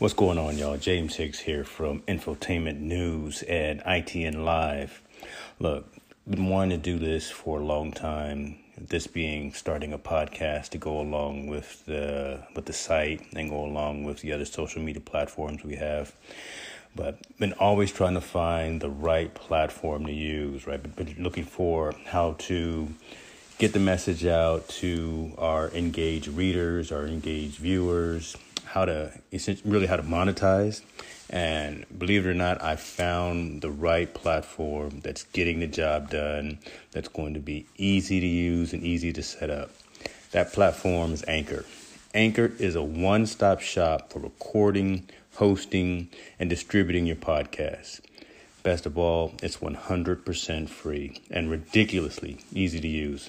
What's going on, y'all? James Hicks here from Infotainment News and ITN Live. Look, been wanting to do this for a long time. This being starting a podcast to go along with the with the site and go along with the other social media platforms we have. But been always trying to find the right platform to use. Right, been looking for how to get the message out to our engaged readers, our engaged viewers how to really how to monetize. And believe it or not, I found the right platform that's getting the job done, that's going to be easy to use and easy to set up. That platform is Anchor. Anchor is a one stop shop for recording, hosting, and distributing your podcast. Best of all, it's 100% free and ridiculously easy to use.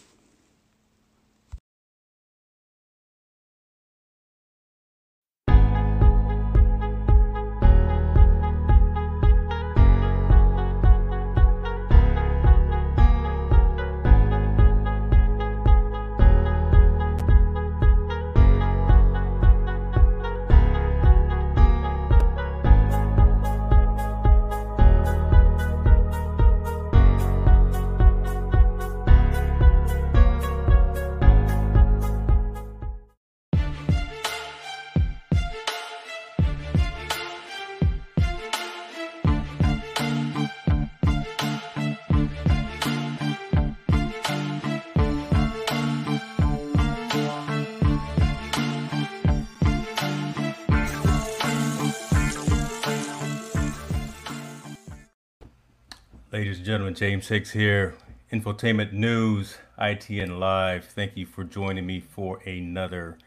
James Hicks here, Infotainment News, ITN Live. Thank you for joining me for another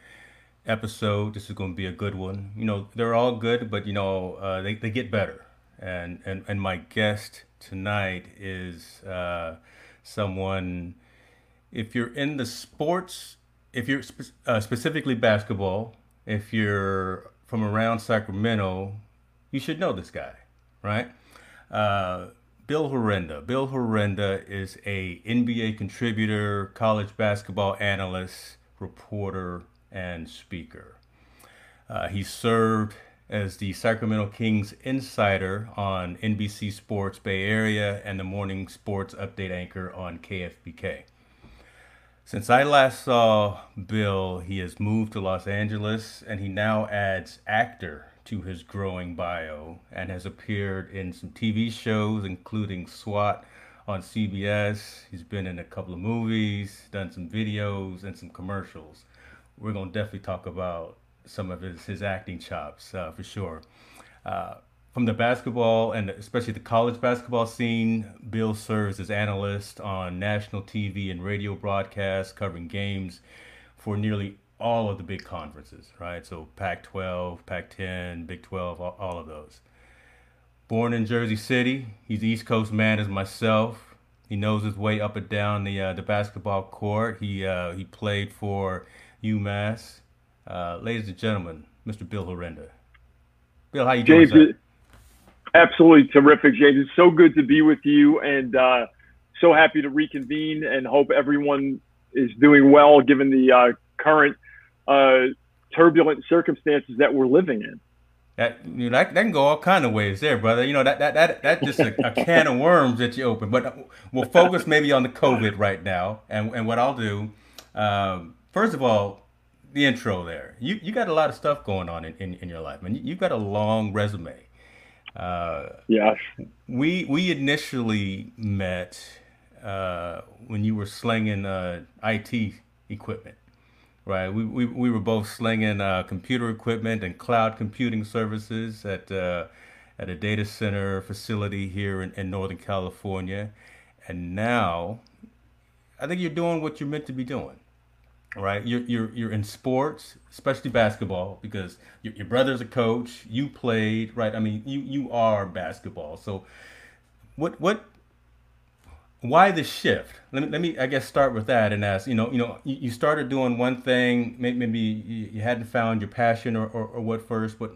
episode. This is going to be a good one. You know, they're all good, but you know, uh, they, they get better. And, and, and my guest tonight is uh, someone, if you're in the sports, if you're spe- uh, specifically basketball, if you're from around Sacramento, you should know this guy, right? Bill Herenda. Bill Herenda is a NBA contributor, college basketball analyst, reporter, and speaker. Uh, he served as the Sacramento Kings insider on NBC Sports Bay Area and the morning sports update anchor on KFBK. Since I last saw Bill, he has moved to Los Angeles and he now adds actor to his growing bio and has appeared in some TV shows, including SWAT on CBS. He's been in a couple of movies, done some videos, and some commercials. We're going to definitely talk about some of his, his acting chops uh, for sure. Uh, from the basketball and especially the college basketball scene, Bill serves as analyst on national TV and radio broadcasts covering games for nearly all of the big conferences, right? So Pac 12, Pac 10, Big 12, all, all, of those. Born in Jersey City, he's East Coast man as myself. He knows his way up and down the uh, the basketball court. He uh, he played for UMass. Uh, ladies and gentlemen, Mr. Bill Herenda. Bill, how you James, doing? Absolutely terrific, James. It's so good to be with you, and uh, so happy to reconvene. And hope everyone is doing well given the uh, current uh, turbulent circumstances that we're living in. That you know that, that can go all kind of ways there, brother. You know that that that that's just a, a can of worms that you open. But we'll focus maybe on the COVID right now, and and what I'll do. Um, first of all, the intro there. You you got a lot of stuff going on in, in, in your life, and You, you've got a long resume. Uh, yeah. We we initially met uh, when you were slinging uh, IT equipment right? We, we, we were both slinging uh, computer equipment and cloud computing services at uh, at a data center facility here in, in Northern California. And now I think you're doing what you're meant to be doing right? You're you're you're in sports, especially basketball, because your, your brother's a coach. You played, right? I mean, you you are basketball. So, what what? Why the shift? Let me, let me I guess start with that and ask. You know, you know, you, started doing one thing. Maybe you, you hadn't found your passion or, or, or what first, but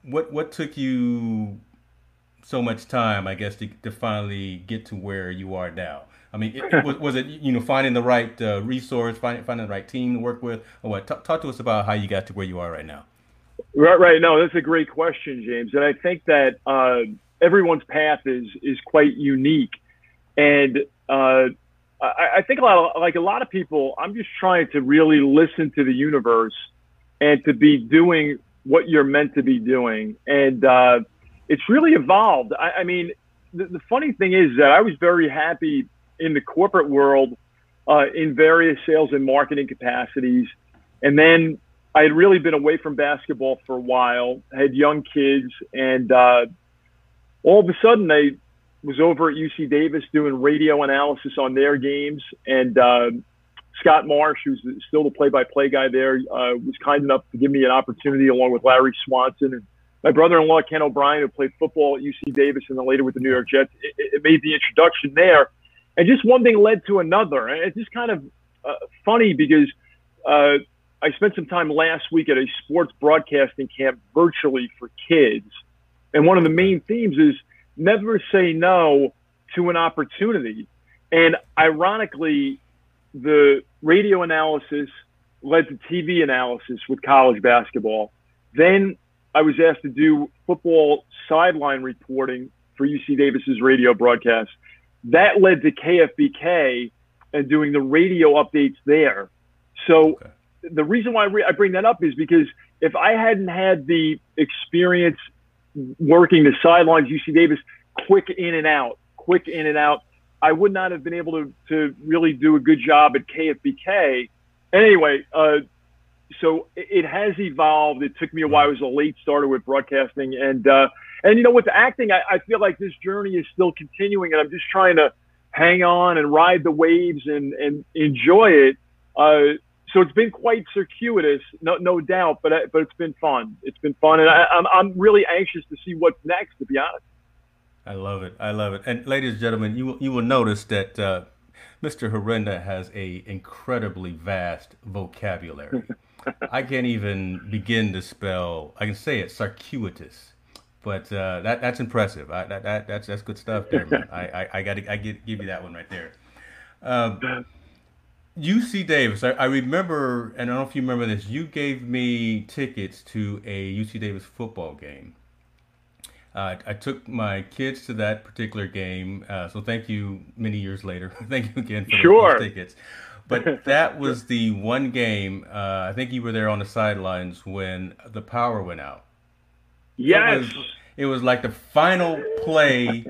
what what took you so much time, I guess, to, to finally get to where you are now? I mean, it, was, was, it you know finding the right uh, resource, finding finding the right team to work with, or what? T- talk to us about how you got to where you are right now. Right, right. No, that's a great question, James, and I think that uh, everyone's path is is quite unique, and uh, I, I, think a lot of, like a lot of people, I'm just trying to really listen to the universe and to be doing what you're meant to be doing, and uh, it's really evolved. I, I mean, the, the funny thing is that I was very happy in the corporate world uh, in various sales and marketing capacities. And then I had really been away from basketball for a while, had young kids, and uh, all of a sudden I was over at UC Davis doing radio analysis on their games. And uh, Scott Marsh, who's still the play by play guy there, uh, was kind enough to give me an opportunity along with Larry Swanson and my brother-in-law Ken O'Brien, who played football at UC Davis and then later with the New York Jets, it, it made the introduction there and just one thing led to another. And it's just kind of uh, funny because uh, I spent some time last week at a sports broadcasting camp virtually for kids. And one of the main themes is never say no to an opportunity. And ironically, the radio analysis led to TV analysis with college basketball. Then I was asked to do football sideline reporting for UC Davis's radio broadcast. That led to KFBK and doing the radio updates there. So okay. the reason why I bring that up is because if I hadn't had the experience working the sidelines, UC Davis, quick in and out, quick in and out, I would not have been able to, to really do a good job at KFBK. Anyway, uh, so it has evolved. It took me a while. I was a late starter with broadcasting, and uh, and you know, with acting, I, I feel like this journey is still continuing, and I'm just trying to hang on and ride the waves and and enjoy it. Uh, so it's been quite circuitous, no, no doubt, but but it's been fun. It's been fun, and I, I'm I'm really anxious to see what's next. To be honest. I love it. I love it. And ladies and gentlemen, you will, you will notice that uh, Mr. Herenda has a incredibly vast vocabulary. I can't even begin to spell. I can say it circuitous, but uh, that that's impressive. I, that, that that's that's good stuff there, man. I I, I got I give give you that one right there. Um, UC Davis. I, I, remember, and I don't know if you remember this. You gave me tickets to a UC Davis football game. Uh, I took my kids to that particular game, uh, so thank you. Many years later, thank you again for sure. those tickets. But that was the one game. Uh, I think you were there on the sidelines when the power went out. Yes. It was, it was like the final play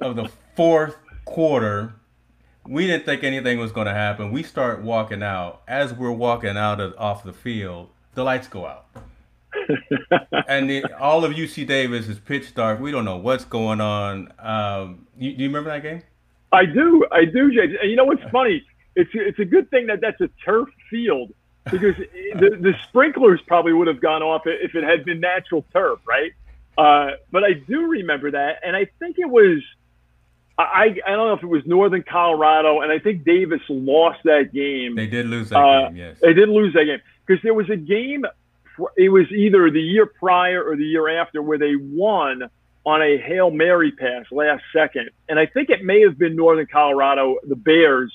of the fourth quarter. We didn't think anything was going to happen. We start walking out. As we're walking out of off the field, the lights go out. and the, all of UC Davis is pitch dark. We don't know what's going on. Um, you, do you remember that game? I do. I do, James. And you know what's funny? it's it's a good thing that that's a turf field because the the sprinklers probably would have gone off if it had been natural turf, right? Uh, but I do remember that, and I think it was. I, I don't know if it was Northern Colorado, and I think Davis lost that game. They did lose that uh, game, yes. They did lose that game because there was a game. It was either the year prior or the year after where they won on a hail mary pass last second, and I think it may have been Northern Colorado, the Bears,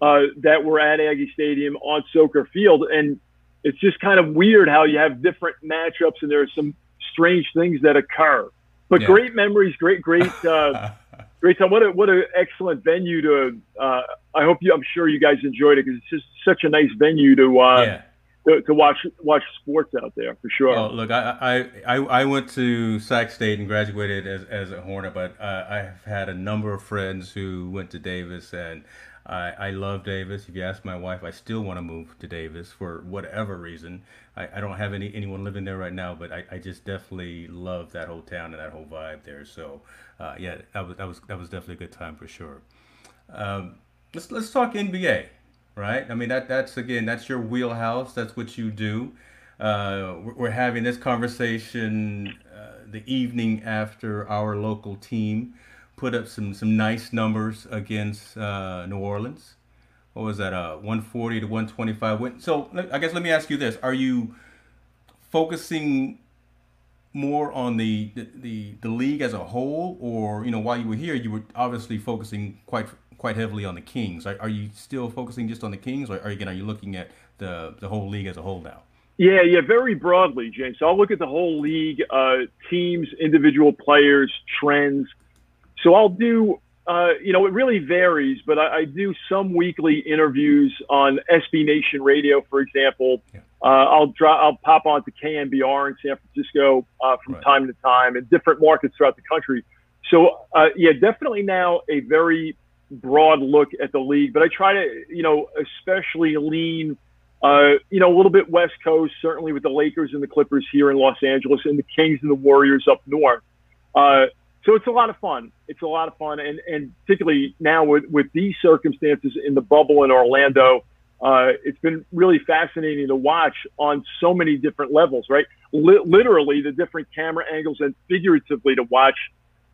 uh, that were at Aggie Stadium on Sochor Field. And it's just kind of weird how you have different matchups and there are some strange things that occur. But yeah. great memories, great, great, uh, great time. What a what an excellent venue to. Uh, I hope you. I'm sure you guys enjoyed it because it's just such a nice venue to. Uh, yeah. To, to, watch watch sports out there for sure. Oh, look, I, I I went to Sac State and graduated as, as a Hornet, but uh, I've had a number of friends who went to Davis, and I, I love Davis. If you ask my wife, I still want to move to Davis for whatever reason. I, I don't have any anyone living there right now, but I, I just definitely love that whole town and that whole vibe there. So uh, yeah, that was that was that was definitely a good time for sure. Um, let's let's talk NBA, right? I mean that that's again that's your wheelhouse. That's what you do. Uh, we're having this conversation uh, the evening after our local team put up some some nice numbers against uh, New Orleans. What was that? Uh, 140 to 125. So I guess let me ask you this: Are you focusing more on the, the the league as a whole, or you know, while you were here, you were obviously focusing quite quite heavily on the Kings. Are, are you still focusing just on the Kings, or are, you, again, are you looking at the the whole league as a whole now? Yeah, yeah, very broadly, James. So I'll look at the whole league, uh, teams, individual players, trends. So I'll do, uh, you know, it really varies, but I, I, do some weekly interviews on SB Nation Radio, for example. Yeah. Uh, I'll drop, I'll pop on to KNBR in San Francisco uh, from right. time to time in different markets throughout the country. So uh, yeah, definitely now a very broad look at the league, but I try to, you know, especially lean. Uh, you know, a little bit West Coast, certainly with the Lakers and the Clippers here in Los Angeles, and the Kings and the Warriors up north. Uh, so it's a lot of fun. It's a lot of fun, and and particularly now with with these circumstances in the bubble in Orlando, uh, it's been really fascinating to watch on so many different levels. Right, L- literally the different camera angles, and figuratively to watch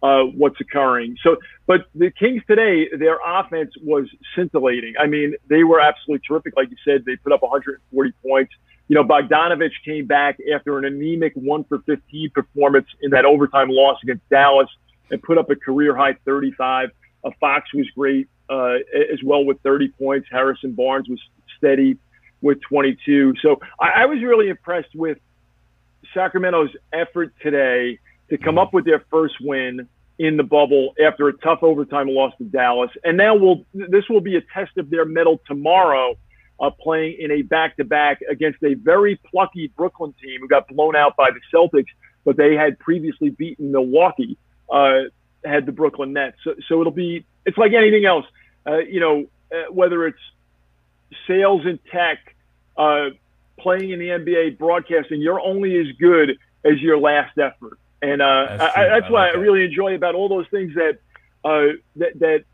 uh, what's occurring. So, but the Kings today, their offense was scintillating. I mean, they were absolutely terrific. Like you said, they put up 140 points. You know, Bogdanovich came back after an anemic one for 15 performance in that overtime loss against Dallas and put up a career high 35. Uh, Fox was great uh, as well with 30 points. Harrison Barnes was steady with 22. So I, I was really impressed with Sacramento's effort today to come up with their first win in the bubble after a tough overtime loss to Dallas. And now we'll, this will be a test of their mettle tomorrow, uh, playing in a back to back against a very plucky Brooklyn team who got blown out by the Celtics, but they had previously beaten Milwaukee uh, had the Brooklyn Nets. So, so it'll be it's like anything else. Uh, you know, uh, whether it's sales and tech, uh, playing in the NBA, broadcasting, you're only as good as your last effort. And uh, that's, I, that's I what like I really enjoy about all those things that uh, that that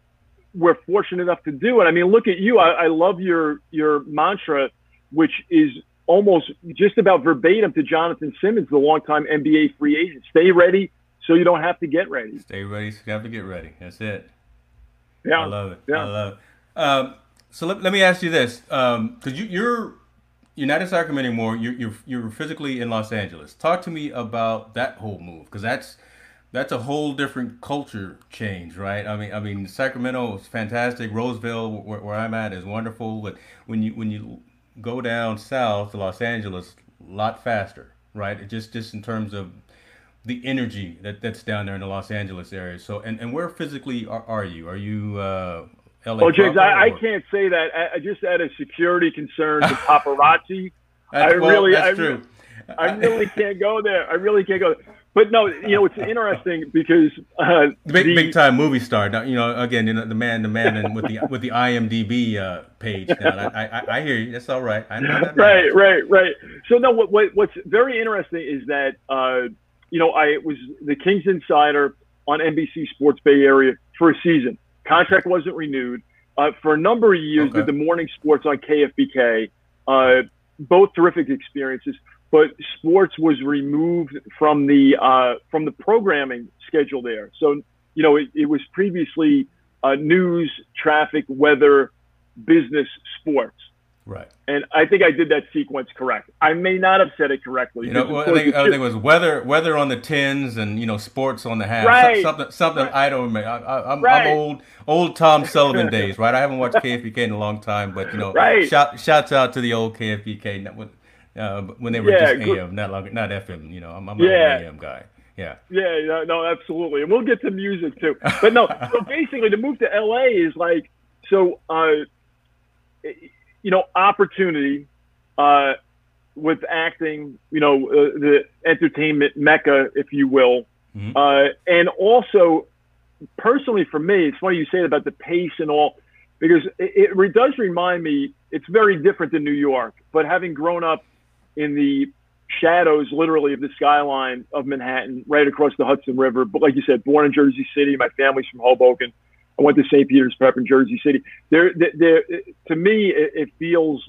we're fortunate enough to do. And I mean, look at you. I, I love your your mantra, which is almost just about verbatim to Jonathan Simmons, the longtime NBA free agent. Stay ready, so you don't have to get ready. Stay ready, so you have to get ready. That's it. Yeah, I love it. Yeah. I love it. Um, so let, let me ask you this, because um, you, you're you're not in Sacramento anymore. You're, you're you're physically in Los Angeles. Talk to me about that whole move, because that's that's a whole different culture change, right? I mean, I mean, Sacramento is fantastic. Roseville, where, where I'm at, is wonderful. But when you when you go down south to Los Angeles, a lot faster, right? It just just in terms of the energy that, that's down there in the Los Angeles area. So, and, and where physically are, are you? Are you uh, LA? Oh, James, I, I, can't say that. I, I just had a security concern to paparazzi. I well, really, I, true. I really can't go there. I really can't go. There. But no, you know, it's interesting because uh, big the, big time movie star. Now, you know, again, you know, the man, the man, and with the with the IMDb uh, page. Now, I, I, I hear you. That's all right. I know that. Right, right, right. So no, what, what what's very interesting is that uh, you know, I was the Kings insider on NBC Sports Bay Area for a season. Contract wasn't renewed. Uh, for a number of years, okay. did the morning sports on KFBK. Uh, both terrific experiences, but sports was removed from the uh, from the programming schedule there. So you know, it, it was previously uh, news, traffic, weather, business, sports. Right. And I think I did that sequence correct. I may not have said it correctly. You know, well, I, think, I think it was weather, weather on the tens, and you know, sports on the half. Right. Something, something right. I don't remember. I, am right. old, old Tom Sullivan days, right? I haven't watched KFBK in a long time, but you know, right. shout, shouts out to the old KFBK uh, when they were yeah, just AM, not long, not FM. You know, I'm, I'm yeah. an AM guy. Yeah. Yeah. No, absolutely, and we'll get to music too. But no, so basically, to move to LA is like so. Uh, you know, opportunity uh, with acting, you know, uh, the entertainment mecca, if you will. Mm-hmm. Uh, and also, personally for me, it's funny you say about the pace and all. because it, it does remind me. It's very different than New York, but having grown up in the shadows, literally, of the skyline of Manhattan, right across the Hudson River. But like you said, born in Jersey City, my family's from Hoboken. I went to St. Peter's Prep in Jersey City. There, there, to me, it, it feels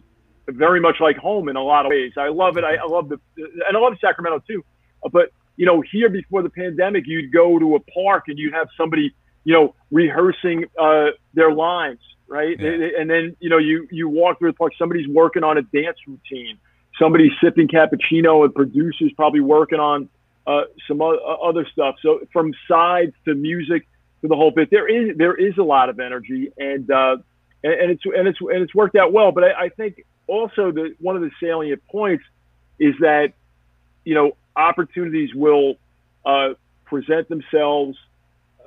very much like home in a lot of ways. I love it. I, I love the, and I love Sacramento too. But you know, here before the pandemic, you'd go to a park and you'd have somebody, you know, rehearsing uh, their lines, right? Yeah. And then you know, you you walk through the park, somebody's working on a dance routine, somebody's sipping cappuccino, and producers probably working on uh, some other stuff. So from sides to music to the whole bit, there is there is a lot of energy, and uh, and, and it's and it's and it's worked out well. But I, I think also the one of the salient points is that you know opportunities will uh, present themselves.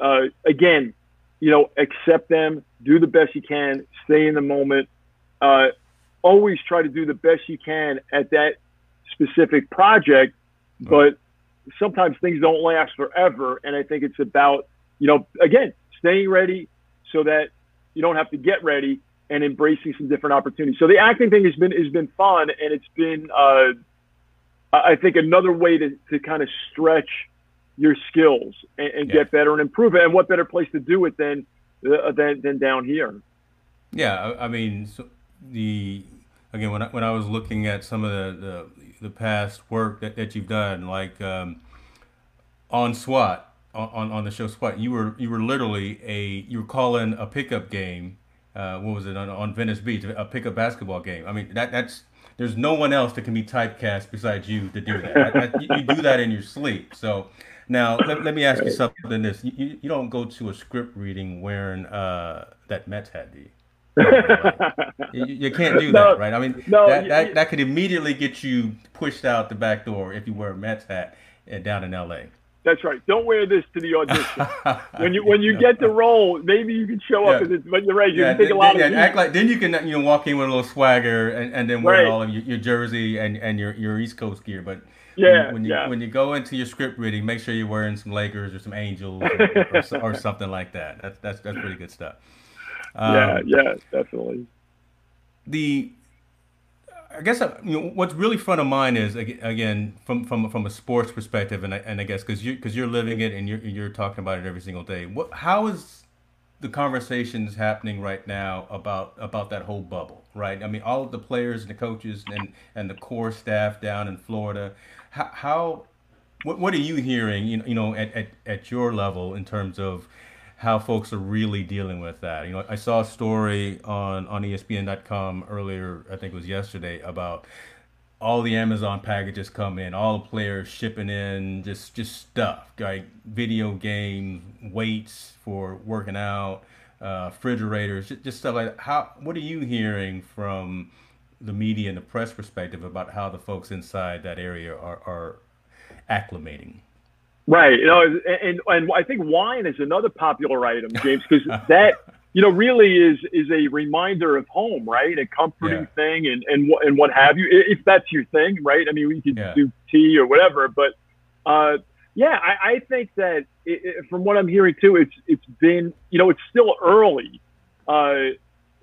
Uh, again, you know, accept them, do the best you can, stay in the moment. Always try to do the best you can at that specific project, but sometimes things don't last forever. And I think it's about, you know, again, staying ready so that you don't have to get ready and embracing some different opportunities. So the acting thing has been has been fun, and it's been uh, I think another way to to kind of stretch your skills and, and yeah. get better and improve it. And what better place to do it than uh, than, than down here? Yeah, I mean so the again when I, when I was looking at some of the the, the past work that, that you've done, like um, on SWAT on, on the show SWAT, you were you were literally a you were calling a pickup game uh, what was it on, on Venice Beach, a pickup basketball game. I mean, that that's there's no one else that can be typecast besides you to do that. I, I, you, do that in your sleep. So now let, let me ask you something. This you, you don't go to a script reading wearing uh, that Mets hat, do you? You, you, can't do that, no, right? I mean, no, that, that, that could immediately get you pushed out the back door if you wear a Mets hat uh, down in L.A. That's right. Don't wear this to the audition. when you when you get the role, maybe you can show up. Yeah. But you're right. You yeah, can take a lot yeah, of. Act like then you can you know walk in with a little swagger and, and then wear right. all of your, your jersey and, and your, your East Coast gear. But yeah, when you yeah. when you go into your script reading, make sure you're wearing some Lakers or some Angels or, or, or something like that. That's that's that's pretty good stuff. Um, yeah, yeah, definitely. The I guess uh, you know what's really front of mind is again from from from a sports perspective, and I, and I guess because you because you're living it and you're you're talking about it every single day. What how is the conversations happening right now about about that whole bubble, right? I mean, all of the players and the coaches and and the core staff down in Florida. How, how what what are you hearing? You know, you know at, at, at your level in terms of how folks are really dealing with that. You know, I saw a story on on ESPN.com earlier, I think it was yesterday, about all the Amazon packages come in, all the players shipping in just just stuff, like video games, weights for working out, uh, refrigerators, just, just stuff like that. How what are you hearing from the media and the press perspective about how the folks inside that area are, are acclimating? Right. You know, and and I think wine is another popular item, James, because that you know really is is a reminder of home, right? A comforting yeah. thing, and and and what have you, if that's your thing, right? I mean, we could yeah. do tea or whatever, but uh, yeah, I, I think that it, it, from what I'm hearing too, it's it's been you know it's still early, uh,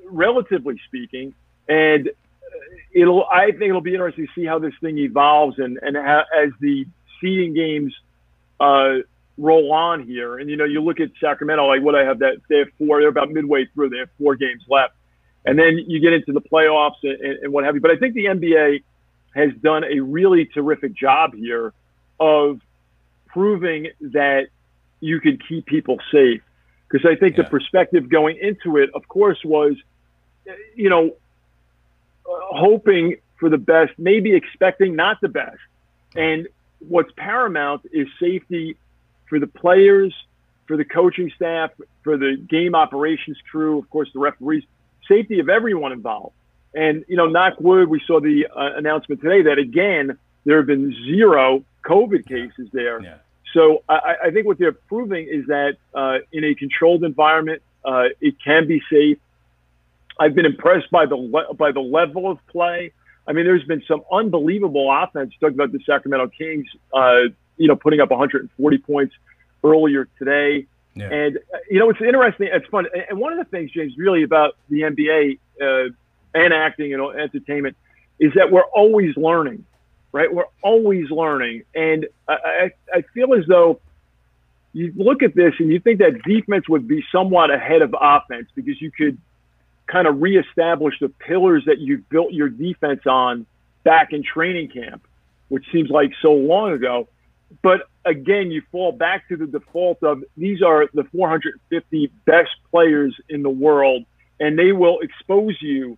relatively speaking, and it'll I think it'll be interesting to see how this thing evolves and and as the seeding games uh, roll on here. And you know, you look at Sacramento, like what I have that they have four. They're about midway through. They have four games left, and then you get into the playoffs and, and what have you. But I think the NBA has done a really terrific job here of proving that you can keep people safe. Because I think yeah. the perspective going into it, of course, was, you know, hoping for the best, maybe expecting not the best. And what's paramount is safety for the players, for the coaching staff, for the game operations crew, of course, the referees, safety of everyone involved. And, you know, knock wood, we saw the uh, announcement today that, again, there have been zero COVID cases there. Yeah. So I, I, think what they're proving is that uh, in a controlled environment, uh, it can be safe. I've been impressed by the le- by the level of play. I mean, there's been some unbelievable offense. Talk about the Sacramento Kings, uh, you know, putting up 140 points earlier today. Yeah. And uh, you know, it's interesting. It's fun. And one of the things, James, really about the NBA uh, and acting and entertainment is that we're always learning, right? We're always learning, and I, I, I feel as though you look at this and you think that defense would be somewhat ahead of offense because you could kind of reestablish the pillars that you've built your defense on back in training camp, which seems like so long ago. But again, you fall back to the default of these are the 450 best players in the world, and they will expose you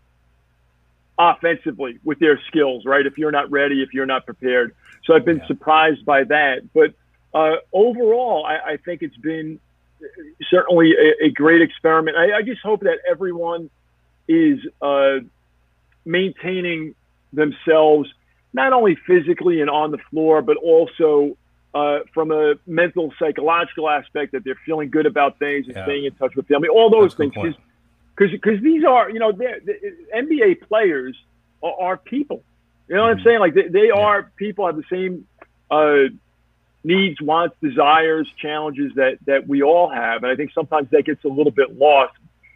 offensively with their skills, right? If you're not ready, if you're not prepared. So I've been yeah. surprised by that. But uh, overall, I, I, think it's been certainly a, a great experiment. I, I, just hope that everyone is uh, maintaining themselves not only physically and on the floor, but also uh, from a mental, psychological aspect that they're feeling good about things and yeah. staying in touch with family, all those That's things. Because these are, you know, the NBA players are, are, people. You know what mm-hmm. I'm saying? Like they, they yeah. are people have the same uh, needs, wants, desires, challenges that that we all have, and I think sometimes that gets a little bit lost.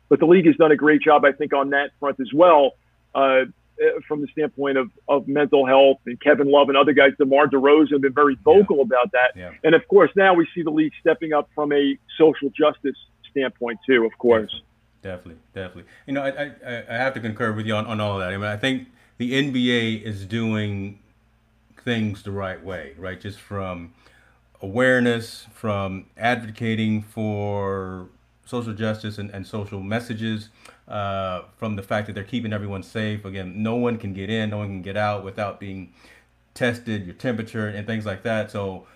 But the league has done a great job, I think, on that front as well. Uh, uh, from the standpoint of, of mental health and Kevin Love and other guys, DeMar DeRozan have been very vocal yeah. about that. Yeah. And of course, now we see the league stepping up from a social justice standpoint too, of course. Definitely, definitely. You know, I, I, I have to concur with you on, on all of that. I mean, I think the NBA is doing things the right way, right? Just from awareness, from advocating for social justice and, and social messages, uh, from the fact that they're keeping everyone safe. Again, no one can get in, no one can get out without being tested, your temperature, and things like that. So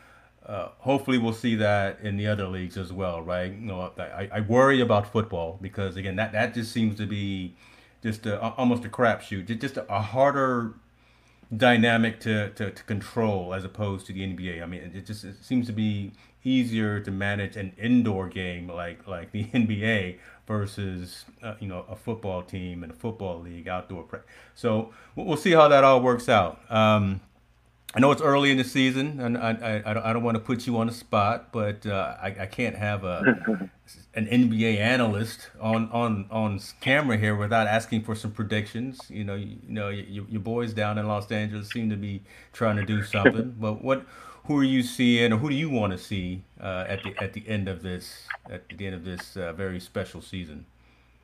uh, hopefully we'll see that in the other leagues as well, right? You know, I, I worry about football because again, that, that just seems to be just a, almost a crapshoot, just a, harder dynamic to, to, to, control as opposed to the NBA. I mean, it just it seems to be easier to manage an indoor game like like the NBA versus uh, you know a football team and a football league outdoor. Pre- so we'll see how that all works out. Um, I know it's early in the season, and I, I, I don't want to put you on the spot, but uh, I, I can't have a an NBA analyst on, on on camera here without asking for some predictions. You know, you, you know, you, your boys down in Los Angeles seem to be trying to do something. but what who are you seeing, or who do you want to see uh, at the at the end of this at the end of this uh, very special season?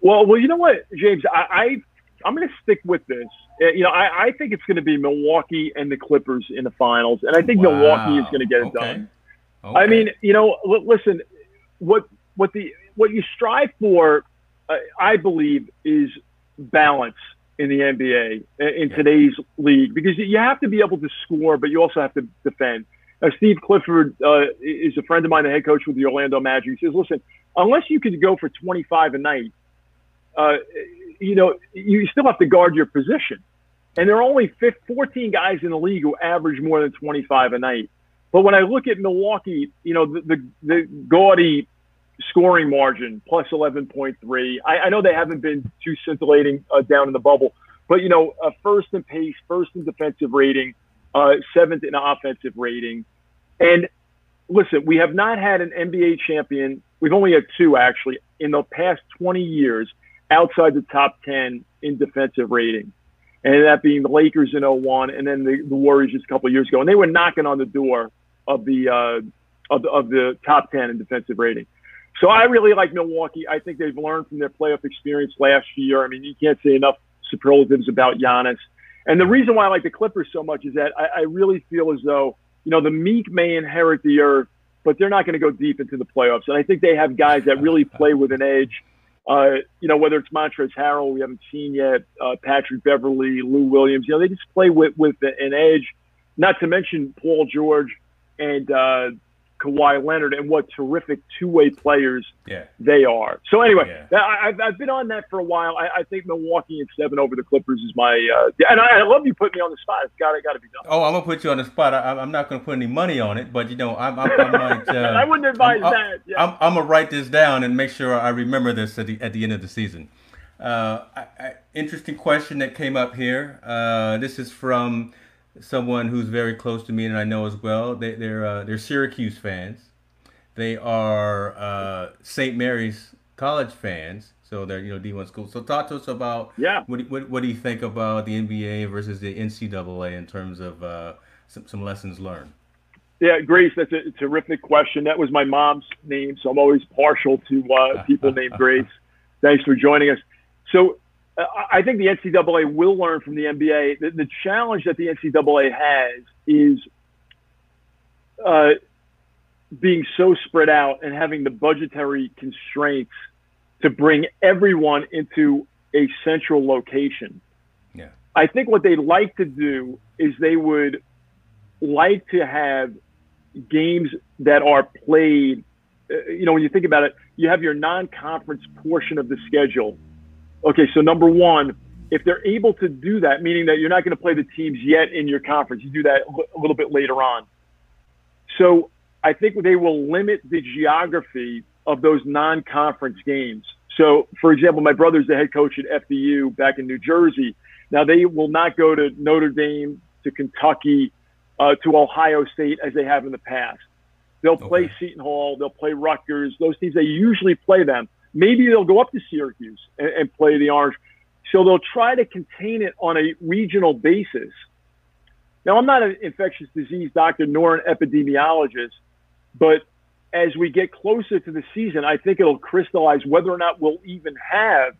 Well, well, you know what, James, I, I I'm going to stick with this. Uh, you know, I, I think it's going to be Milwaukee and the Clippers in the finals, and I think wow. Milwaukee is going to get it okay. done. Okay. I mean, you know, l- listen, what what the what you strive for, uh, I believe, is balance in the NBA in today's league because you have to be able to score, but you also have to defend. Uh, Steve Clifford uh, is a friend of mine, the head coach with the Orlando Magic. He says, listen, unless you can go for 25 a night, uh, you know, you still have to guard your position. And there are only 15, 14 guys in the league who average more than 25 a night. But when I look at Milwaukee, you know, the, the, the gaudy scoring margin, plus 11.3, I, I know they haven't been too scintillating uh, down in the bubble, but, you know, first in pace, first in defensive rating – uh, seventh in offensive rating. And listen, we have not had an NBA champion. We've only had two actually in the past 20 years outside the top 10 in defensive rating. And that being the Lakers in 01 and then the, the Warriors just a couple years ago. And they were knocking on the door of the, uh, of, the, of the top 10 in defensive rating. So I really like Milwaukee. I think they've learned from their playoff experience last year. I mean, you can't say enough superlatives about Giannis. And the reason why I like the Clippers so much is that I, I really feel as though, you know, the meek may inherit the earth, but they're not going to go deep into the playoffs. And I think they have guys that really play with an edge. Uh, you know, whether it's Montrezl Harrell, we haven't seen yet, uh, Patrick Beverley, Lou Williams, you know, they just play with, with an edge. Not to mention Paul George and uh, Kawhi Leonard and what terrific two-way players yeah. they are. So anyway, yeah. I, have I've been on that for a while. I, I, think Milwaukee and seven over the Clippers is my. Uh, and I, I, love you putting me on the spot. It's got got to be done. Oh, I'm gonna put you on the spot. I, am not gonna put any money on it, but you know, I'm, I'm, I might. Uh, I wouldn't advise I'm, that. Yeah. I'm, I'm, gonna write this down and make sure I remember this at the at the end of the season. Uh, interesting question that came up here. Uh, this is from someone who's very close to me and I know as well. They, they're, uh, they're Syracuse fans. they are uh, St. Mary's College fans, so they're you know D1 schools. So talk to us about yeah. What, what, what do you think about the NBA versus the NCAA in terms of uh, some, some lessons learned? Yeah, Grace, that's a terrific question. That was my mom's name, so I'm always partial to uh, people named Grace. Thanks for joining us. So I think the NCAA will learn from the NBA. The, the challenge that the NCAA has is uh, being so spread out and having the budgetary constraints to bring everyone into a central location. Yeah. I think what they'd like to do is they would like to have games that are played. Uh, you know, when you think about it, you have your non-conference portion of the schedule. Okay, so number one, if they're able to do that, meaning that you're not going to play the teams yet in your conference, you do that a little bit later on. So I think they will limit the geography of those non-conference games. So, for example, my brother's the head coach at FDU back in New Jersey. Now they will not go to Notre Dame, to Kentucky, uh, to Ohio State as they have in the past. They'll play okay. Seton Hall. They'll play Rutgers. Those teams they usually play them. Maybe they'll go up to Syracuse and, and play the Orange. So they'll try to contain it on a regional basis. Now, I'm not an infectious disease doctor nor an epidemiologist, but as we get closer to the season, I think it'll crystallize whether or not we'll even have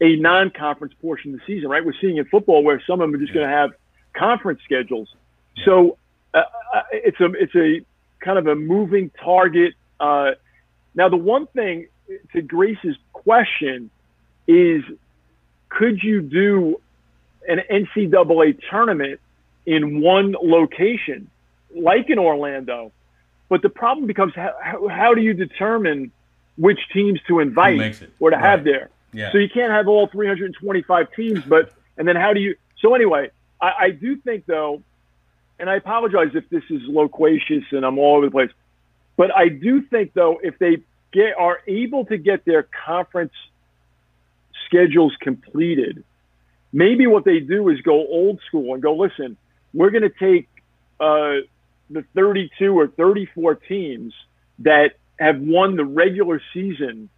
a non-conference portion of the season. Right? We're seeing in football where some of them are just going to have conference schedules. So uh, uh, it's a it's a kind of a moving target. Uh, now, the one thing to Grace's question is, could you do an NCAA tournament in one location, like in Orlando? But the problem becomes how, how do you determine which teams to invite or to right. have there? Yeah. So you can't have all 325 teams, but and then how do you? So anyway, I, I do think though, and I apologize if this is loquacious and I'm all over the place, but I do think though if they get are able to get their conference schedules completed, maybe what they do is go old school and go, listen, we're going to take uh, the 32 or 34 teams that have won the regular season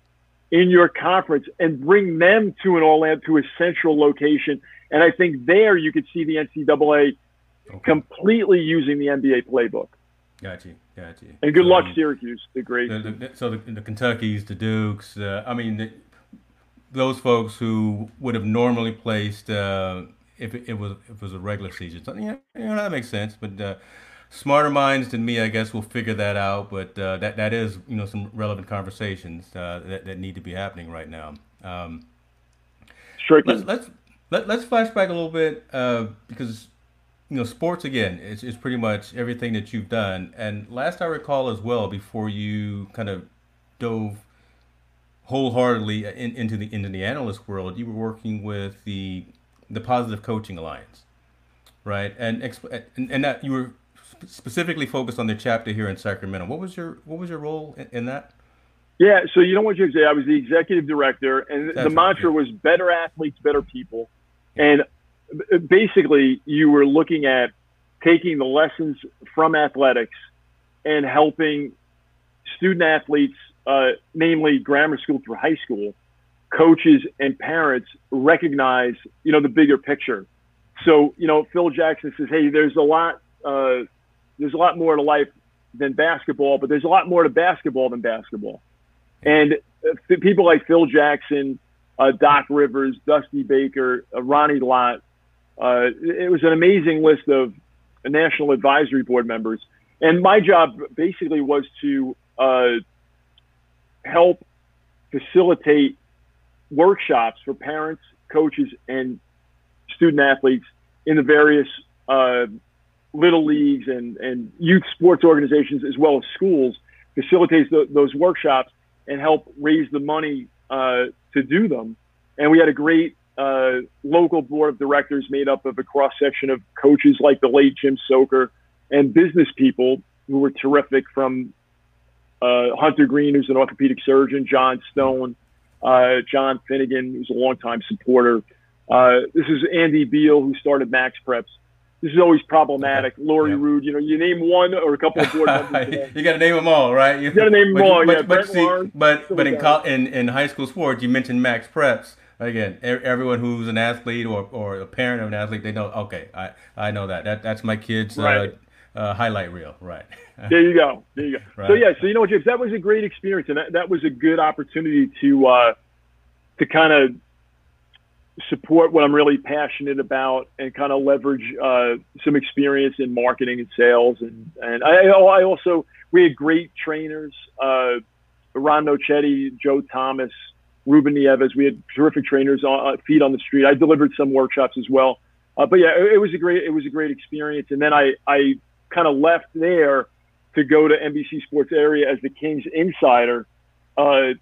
in your conference and bring them to an Orlando to a central location. And I think there you could see the NCAA okay. completely using the NBA playbook. Got you, got you. And good so, luck, Syracuse, the great. The, the, so the, the Kentucky's, the Dukes. Uh, I mean, the, those folks who would have normally placed uh, if it, it, was if it was a regular season. So, yeah, you know that makes sense, but. Uh, smarter minds than me, I guess, will figure that out. But uh, that that is, you know, some relevant conversations uh, that that need to be happening right now. Um. Let's let's let, let's flashback a little bit uh, because you know sports again is, is pretty much everything that you've done. And last I recall as well, before you kind of dove wholeheartedly in, into the into the analyst world, you were working with the the Positive Coaching Alliance, right? And and, and that you were specifically focused on the chapter here in Sacramento. What was your what was your role in, in that? Yeah, so you know what you say. I was the executive director, and That's the mantra right, was "better athletes, better people." And basically, you were looking at taking the lessons from athletics and helping student athletes, uh, namely grammar school through high school, coaches and parents recognize, you know, the bigger picture. So, you know, Phil Jackson says, "Hey, there's a lot uh, there's a lot more to life than basketball, but there's a lot more to basketball than basketball. And uh, people like Phil Jackson, uh, Doc Rivers, Dusty Baker, uh, Ronnie Lott, uh, it was an amazing list of national advisory board members. And my job basically was to uh, help facilitate workshops for parents, coaches, and student athletes in the various uh, little leagues and, and youth sports organizations as well as schools facilitates the, those workshops and help raise the money uh, to do them. And we had a great uh, local board of directors made up of a cross section of coaches like the late Jim Sochor and business people who were terrific from uh, Hunter Green, who's an orthopedic surgeon, John Stone, uh, John Finnegan, who's a longtime supporter. Uh, this is Andy Beal, who started Max Preps this is always problematic. Lori yeah. Rude, you know, you name one or a couple of board members. you got to name them all, right? You, got to name them all. But, yeah, but, see, but, but in, in in high school sports, you mentioned Max Preps. Again, everyone who's an athlete or, or a parent of an athlete, they know. Okay, I, I know that. That that's my kid's uh, right. uh, uh, highlight reel. Right. there you go. There you go. Right. So yeah. So you know what, James? That was a great experience, and that, that was a good opportunity to uh, to kind of support what I'm really passionate about and kind of leverage uh, some experience in marketing and sales. And, and I, I also, we had great trainers, uh, Ron Nochetti, Joe Thomas, Ruben Nieves. We had terrific trainers on uh, feet on the street. I delivered some workshops as well. Uh, but yeah, it, it, was a great, it was a great experience. And then I, I kind of left there to go to NBC Sports Area as the Kings insider. Uh,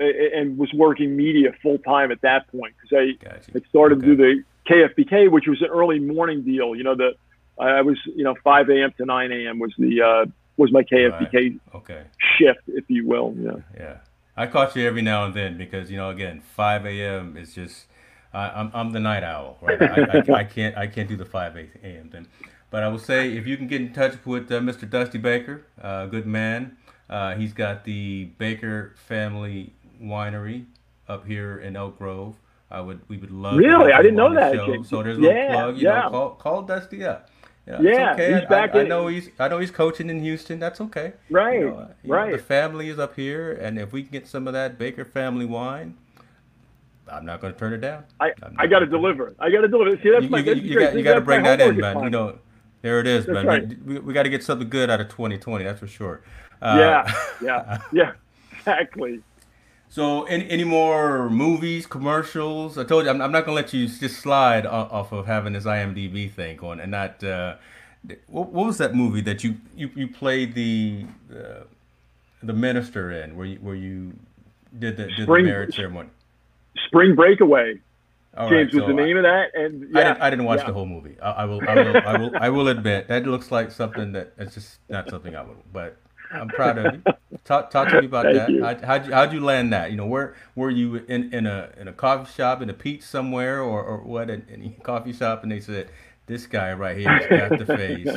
and was working media full time at that point because I gotcha. had started okay. to do the KFBK, which was an early morning deal. You know, the I was you know 5 a.m. to 9 a.m. was the uh, was my KFBK right. okay. shift, if you will. Yeah. Yeah. I caught you every now and then because you know again 5 a.m. is just I, I'm I'm the night owl, right? I, I, I, can't I can't do the 5 a.m. then. But I will say if you can get in touch with uh, Mr. Dusty Baker, a uh, good man. Uh, he's got the Baker family winery up here in Elk Grove. I would we would love. Really, I didn't know that. So there's a yeah, plug. You yeah. know, call call Dusty up. Yeah, yeah okay. he's back. I, I, know he's I know he's coaching in Houston. That's okay. Right, you know, right. Know, the family is up here, and if we can get some of that Baker family wine, I'm not going to turn it down. I I got to deliver. I got to deliver. See, that's you, my. You, that's you, got, you got to bring that in, man. You know, there it is, that's man. Right. We, we got to get something good out of 2020. That's for sure. Uh, yeah, yeah, yeah. Exactly. So, any, any more movies, commercials? I told you I'm, I'm not gonna let you just slide off of having this IMDb thing going, and not. Uh, what, what, was that movie that you you, you played the uh, the minister in, where you where you did the did Spring, the marriage ceremony? Spring Breakaway. All James right, was so the name I, of that, and yeah, I, didn't, I didn't watch yeah. the whole movie. I, I, will, I will, I will, I will admit that looks like something that it's just not something I would. But I'm proud of you. Talk talk to me about that. You. How, how'd you how'd you land that? You know, where were you in, in a in a coffee shop in a Pete's somewhere or, or what? In, in a coffee shop, and they said, "This guy right here has got the face.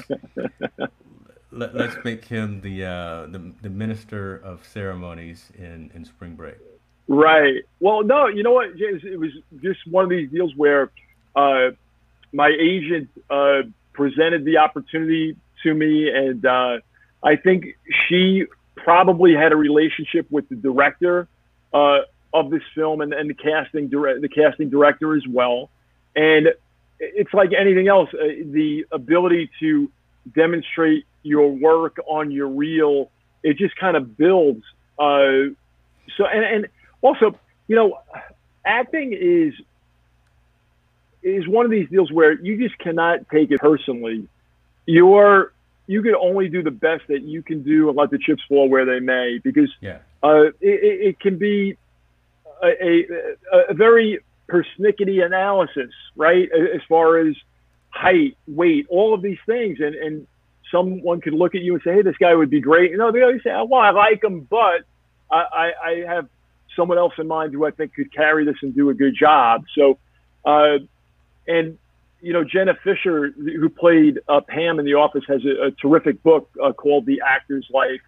Let, us make him the uh, the the minister of ceremonies in in spring break." Right. Well, no, you know what, James? It was just one of these deals where uh, my agent uh, presented the opportunity to me, and uh, I think she probably had a relationship with the director uh, of this film and, and the casting dire- the casting director as well. And it's like anything else, uh, the ability to demonstrate your work on your reel, it just kind of builds. Uh, so and, and also, you know, acting is is one of these deals where you just cannot take it personally. You're you can only do the best that you can do and let the chips fall where they may because yeah. uh, it, it, can be a, a, a, very persnickety analysis, right? As far as height, weight, all of these things. And, and someone could look at you and say, hey, this guy would be great. You know, they always say, well, I like him, but I, I, I have someone else in mind who I think could carry this and do a good job. So, uh, and you know, Jenna Fischer, who played uh, Pam in The Office, has a, a terrific book uh, called The Actor's Life.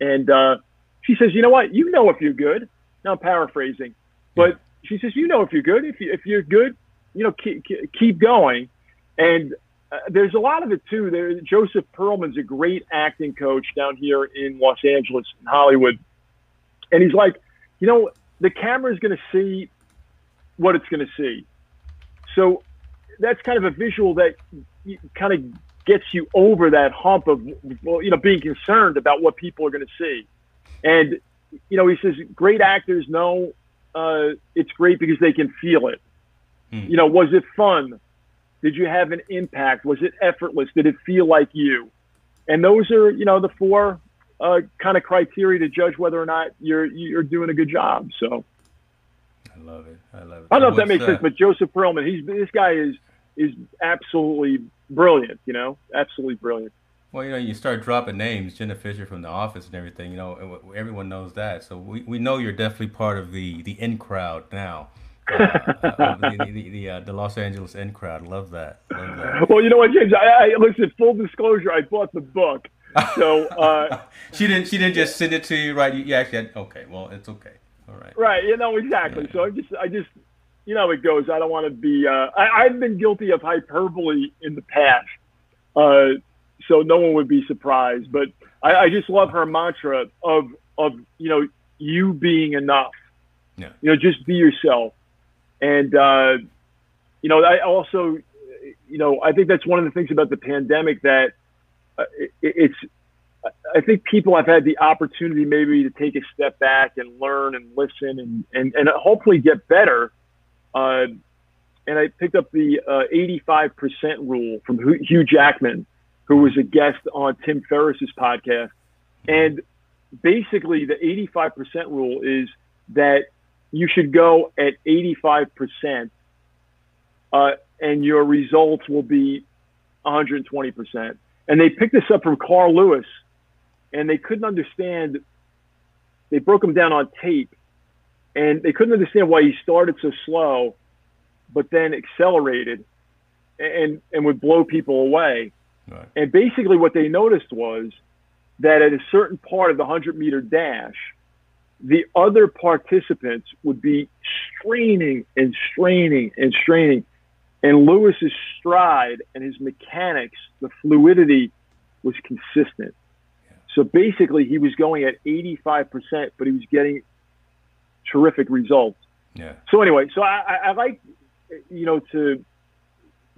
And uh, she says, you know what? You know if you're good. Now I'm paraphrasing, but yeah. she says, you know if you're good. If, you, if you're good, you know, keep, keep going. And uh, there's a lot of it too. There, Joseph Perlman's a great acting coach down here in Los Angeles, in Hollywood, and he's like, you know, the camera is going to see what it's going to see. So that's kind of a visual that kind of gets you over that hump of well, you know being concerned about what people are going to see. And you know, he says great actors know uh, it's great because they can feel it. Hmm. You know, was it fun? Did you have an impact? Was it effortless? Did it feel like you? And those are you know the four uh, kind of criteria to judge whether or not you're you're doing a good job. So. I love it. I love it. I don't know if that makes uh, sense, but Joseph Perlman, he's this guy is is absolutely brilliant. You know, absolutely brilliant. Well, you know, you start dropping names, Jenna Fischer from The Office and everything. You know, everyone knows that. So we, we know you're definitely part of the the in crowd now. uh, the, the, the, uh, the, Los Angeles in crowd. Love that. Love that. Well, you know what, James? I, I listen. Full disclosure, I bought the book, so uh, she didn't. She didn't just send it to you, right? You, you actually had, okay. Well, it's okay. All right. Right. You know exactly. Yeah. So I just, I just, you know, how it goes. I don't want to be. Uh, I, I've been guilty of hyperbole in the past, uh, so no one would be surprised. But I, I just love her mantra of, of you know, you being enough. Yeah. You know, just be yourself. And, uh, you know, I also, you know, I think that's one of the things about the pandemic that uh, it, it's, I think people have had the opportunity maybe to take a step back and learn and listen and, and, and hopefully get better. Uh, and I picked up the uh, 85% rule from Hugh Jackman, who was a guest on Tim Ferriss's podcast. And basically, the 85% rule is that you should go at 85%, uh, and your results will be 120%. And they picked this up from Carl Lewis, and they couldn't understand. They broke him down on tape, and they couldn't understand why he started so slow, but then accelerated, and and would blow people away. Right. And basically, what they noticed was that at a certain part of the 100 meter dash, the other participants would be straining and straining and straining. And Lewis's stride and his mechanics, the fluidity was consistent. Yeah. So basically, he was going at 85%, but he was getting terrific results. Yeah. So anyway, so I, I, like, you know, to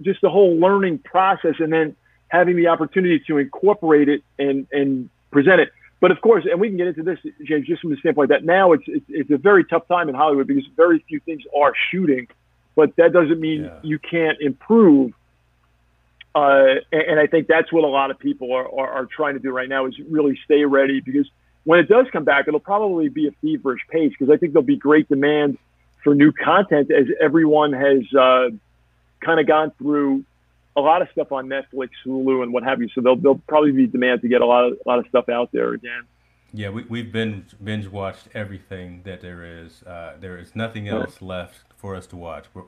just the whole learning process and then having the opportunity to incorporate it and, and present it. But of course, and we can get into this, James, just from the standpoint that now it's, it's, it's a very tough time in Hollywood because very few things are shooting, but that doesn't mean yeah. you can't improve. Uh, and, and, I think that's what a lot of people are, are, are, trying to do right now is really stay ready because when it does come back, it'll probably be a feverish pace because I think there'll be great demand for new content as everyone has uh, kind of gone through a lot of stuff on Netflix, Hulu, and what have you. So there'll, there'll probably be demand to get a lot of a lot of stuff out there again. Yeah, we, we've been binge watched everything that there is. Uh, there is nothing else left for us to watch. We're,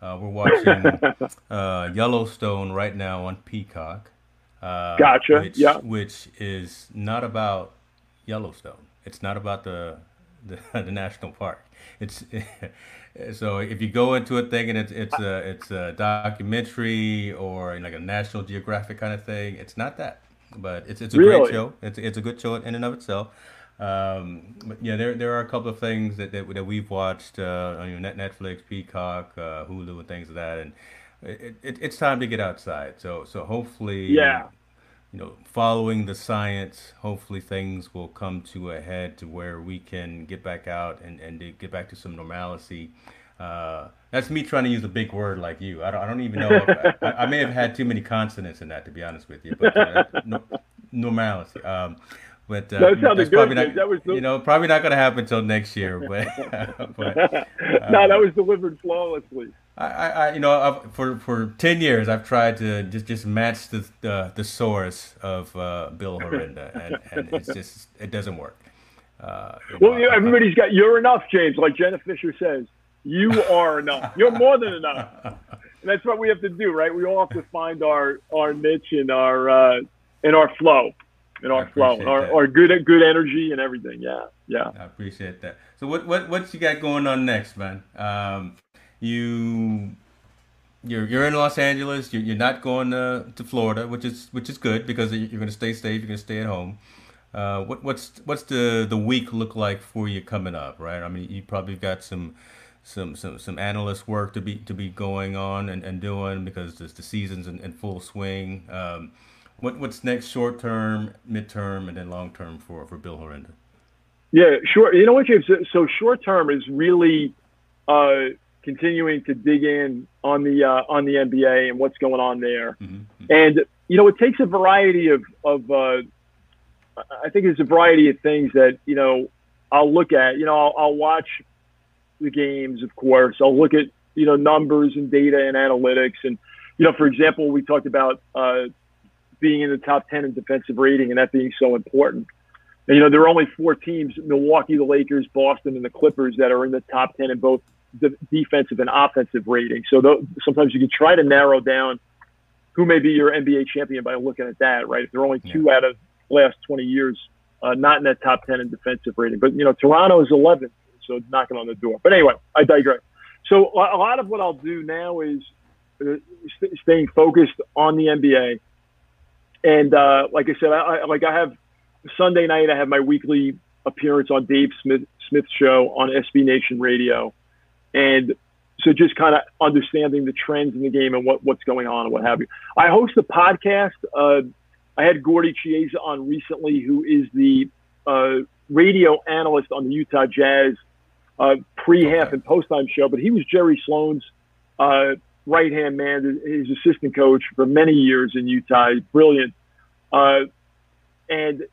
uh, we're watching uh, Yellowstone right now on Peacock. Uh, gotcha. Which, yeah. Which is not about Yellowstone. It's not about the the, the national park. It's so if you go into it thinking it's it's a it's a documentary or like a National Geographic kind of thing, it's not that. But it's it's a really? great show. It's it's a good show in and of itself. Um, but yeah, there there are a couple of things that that, that we've watched uh, on Netflix, Peacock, uh, Hulu, and things like that, and it, it, it's time to get outside. So so hopefully, yeah you know, following the science, hopefully things will come to a head to where we can get back out and, and get back to some normalcy. Uh, that's me trying to use a big word like you. I don't, I don't even know. If, I, I, may have had too many consonants in that, to be honest with you. But uh, no, normalcy. Um, but uh, that sounded good. Not, that was the... you know probably not going to happen until next year. But, but no, that um, was delivered flawlessly. I, I, you know, I've, for for ten years, I've tried to just just match the the, the source of uh, Bill Herenda, and, and it's just it doesn't work. Uh, well, know, everybody's got you're enough, James. Like Jenna Fischer says, you are enough. You're more than enough. And that's what we have to do, right? We all have to find our our niche and our uh, and our flow, and our flow, our, our good good energy and everything. Yeah, yeah. I appreciate that. So what what what you got going on next, man? Um, you you're you're in Los Angeles. You're, you're not going to, to Florida, which is which is good because you're going to stay safe. You're going to stay at home. Uh, what, what's what's the the week look like for you coming up? Right. I mean, you probably got some some some some analyst work to be to be going on and, and doing because the, the season's in, in full swing. Um, what what's next, short term, midterm, and then long term for for Bill Herenda? Yeah, sure. You know what, James? So short term is really uh, continuing to dig in on the uh, on the NBA and what's going on there. Mm-hmm. And you know, it takes a variety of of uh, I think it's a variety of things that you know I'll look at. You know, I'll, I'll watch the games, of course. I'll look at you know numbers and data and analytics, and you know, for example, we talked about uh, being in the top ten in defensive rating and that being so important. And, you know, there are only four teams: Milwaukee, the Lakers, Boston, and the Clippers that are in the top ten in both de- defensive and offensive rating. So th- sometimes you can try to narrow down who may be your NBA champion by looking at that, right? If they're only two yeah. out of last 20 years, uh, not in that top 10 in defensive rating. But, you know, Toronto is 11th, so knocking on the door. But anyway, I digress. So a lot of what I'll do now is uh, st- staying focused on the NBA. And uh, like I said, I, I, like I have Sunday night, I have my weekly appearance on Dave Smith Smith show on SB Nation Radio, and so just kind of understanding the trends in the game and what, what's going on and what have you. I host a podcast. Uh, I had Gordie Chiesa on recently, who is the uh, radio analyst on the Utah Jazz uh, pre-half okay. and post-time show, but he was Jerry Sloan's uh, right-hand man, his assistant coach for many years in Utah. Brilliant. Uh, and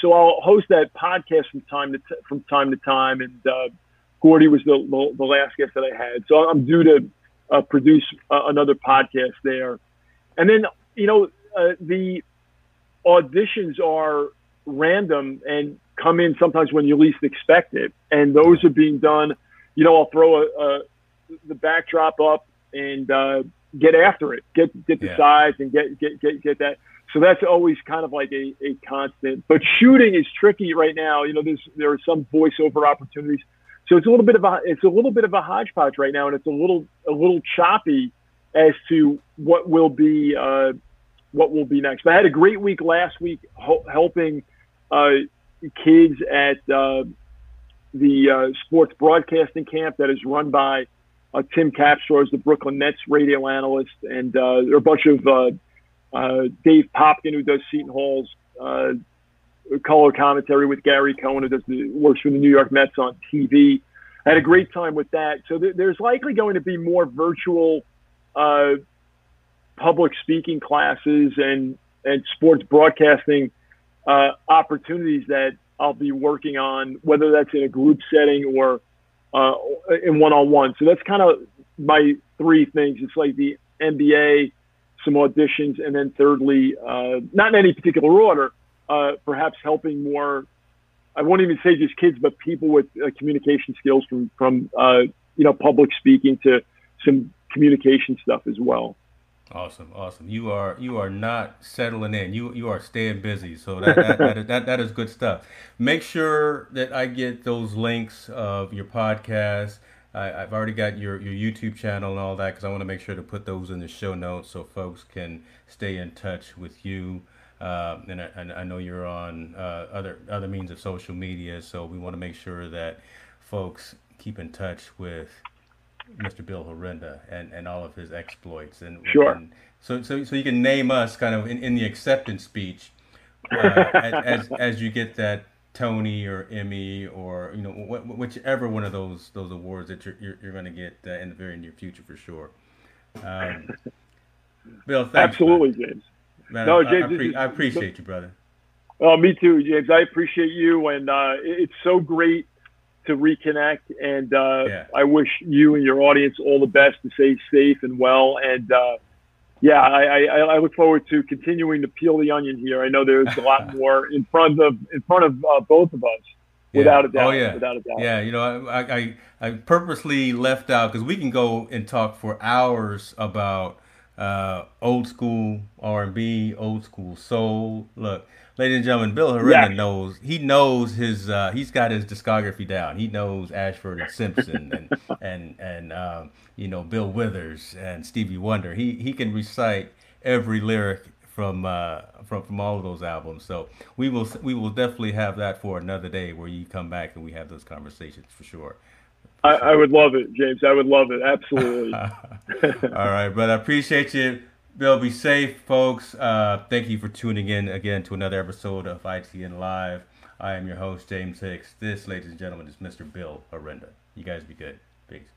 so I'll host that podcast from time to t- from time to time, and Gordie was the, the, the last guest that I had. So I'm due to uh, produce uh, another podcast there, and then you know uh, the auditions are random and come in sometimes when you least expect it, and those are being done. You know, I'll throw a, a the backdrop up and uh, get after it, get get the yeah. size and get get get get that. So that's always kind of like a, a constant. But shooting is tricky right now. You know, there's there are some voiceover opportunities. So it's a little bit of a it's a little bit of a hodgepodge right now, and it's a little a little choppy as to what will be uh, what will be next. But I had a great week last week helping uh, kids at uh, the uh, sports broadcasting camp that is run by uh, Tim Capstraw, the Brooklyn Nets radio analyst, and uh, there are a bunch of Dave Popkin, who does Seton Hall's color commentary with Gary Cohen, who does the, works for the New York Mets on TV. I had a great time with that. So th- there's likely going to be more virtual uh, public speaking classes and and sports broadcasting uh, opportunities that I'll be working on, whether that's in a group setting or uh, in one on one. So that's kind of my three things. It's like the NBA, some auditions, and then thirdly, uh, not in any particular order, uh, perhaps helping more. I won't even say just kids, but people with uh, communication skills from from uh, you know public speaking to some communication stuff as well. Awesome, awesome. You are you are not settling in. You you are staying busy. So that that, that, is, that, that is good stuff. Make sure that I get those links of your podcast I, have already got your, your YouTube channel and all that because I want to make sure to put those in the show notes so folks can stay in touch with you. Uh, and, I, and I know you're on uh, other other means of social media, so we want to make sure that folks keep in touch with Mr. Bill Herenda and, and all of his exploits. And, sure. And so, so, so you can name us kind of in, in the acceptance speech uh, as, as you get that Tony or Emmy or you know wh- whichever one of those those awards that you're you're, you're going to get uh, in the very near future for sure. Um, Bill, thanks, absolutely, man. James. Man, no, I, James, I, I, pre- I appreciate you, brother. Oh, me too, James. I appreciate you, and uh, it's so great to reconnect. And uh, yeah. I wish you and your audience all the best to stay safe and well. And uh, yeah, I, I, I, look forward to continuing to peel the onion here. I know there's a lot more in front of in front of uh, both of us, without a doubt. Oh yeah, without a doubt. Yeah, you know, I I, I purposely left out because we can go and talk for hours about uh, old school R and B, old school soul. Look, ladies and gentlemen, Bill Herenda knows he knows his uh, he's got his discography down. He knows Ashford and Simpson and and and um, you know Bill Withers and Stevie Wonder. He he can recite every lyric from uh, from from all of those albums. So we will we will definitely have that for another day where you come back and we have those conversations for sure. I, I, would love it, James. I would love it. Absolutely. all right, but I appreciate you. Bill, be safe, folks. Uh, thank you for tuning in again to another episode of ITN Live. I am your host, James Hicks. This, ladies and gentlemen, is Mr. Bill Herenda. You guys be good. Peace.